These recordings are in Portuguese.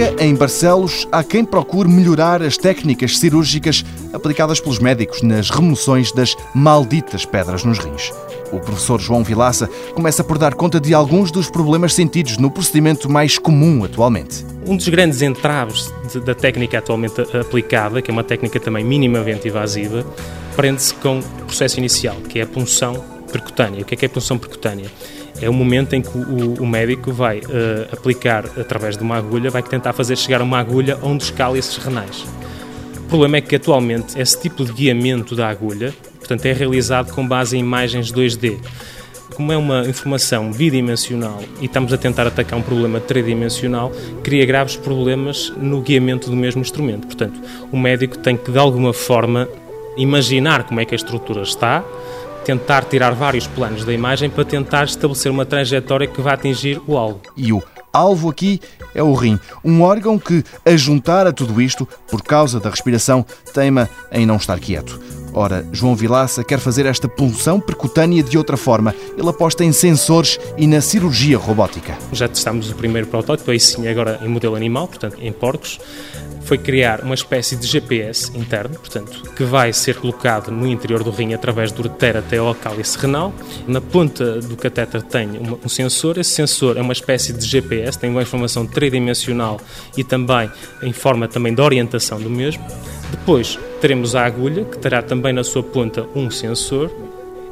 Clínica em Barcelos há quem procure melhorar as técnicas cirúrgicas aplicadas pelos médicos nas remoções das malditas pedras nos rins. O professor João Vilaça começa por dar conta de alguns dos problemas sentidos no procedimento mais comum atualmente. Um dos grandes entraves da técnica atualmente aplicada, que é uma técnica também minimamente invasiva, prende-se com o processo inicial, que é a punção percutânea. O que é, que é a punção percutânea? É o momento em que o, o médico vai uh, aplicar, através de uma agulha, vai tentar fazer chegar uma agulha um dos cálices renais. O problema é que atualmente esse tipo de guiamento da agulha portanto, é realizado com base em imagens 2D. Como é uma informação bidimensional e estamos a tentar atacar um problema tridimensional, cria graves problemas no guiamento do mesmo instrumento. Portanto, o médico tem que, de alguma forma, imaginar como é que a estrutura está, tentar tirar vários planos da imagem para tentar estabelecer uma trajetória que vá atingir o alvo. E o alvo aqui é o rim, um órgão que, a juntar a tudo isto, por causa da respiração, teima em não estar quieto. Ora, João Vilaça quer fazer esta punção percutânea de outra forma. Ele aposta em sensores e na cirurgia robótica. Já testámos o primeiro protótipo, aí sim, agora em modelo animal, portanto, em porcos. Foi criar uma espécie de GPS interno, portanto, que vai ser colocado no interior do rim através do ureter até ao cálice renal. Na ponta do catéter tem um sensor. Esse sensor é uma espécie de GPS, tem uma informação tridimensional e também em forma também de orientação do mesmo. Depois teremos a agulha, que terá também na sua ponta um sensor,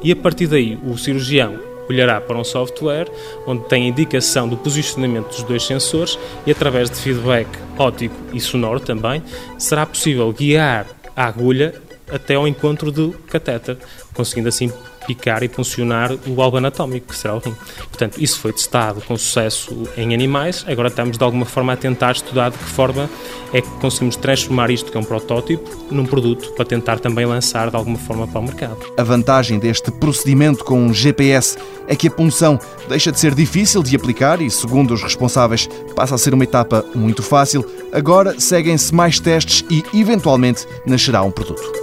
e a partir daí o cirurgião olhará para um software onde tem a indicação do posicionamento dos dois sensores e através de feedback óptico e sonoro também será possível guiar a agulha até ao encontro do catéter, conseguindo assim picar e funcionar o alvo anatómico, que será o rim. Portanto, isso foi testado com sucesso em animais, agora estamos de alguma forma a tentar estudar de que forma é que conseguimos transformar isto, que é um protótipo, num produto para tentar também lançar de alguma forma para o mercado. A vantagem deste procedimento com um GPS é que a punção deixa de ser difícil de aplicar e, segundo os responsáveis, passa a ser uma etapa muito fácil. Agora seguem-se mais testes e, eventualmente, nascerá um produto.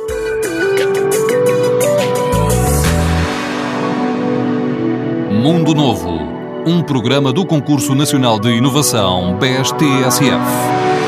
Mundo Novo, um programa do Concurso Nacional de Inovação BSTSF.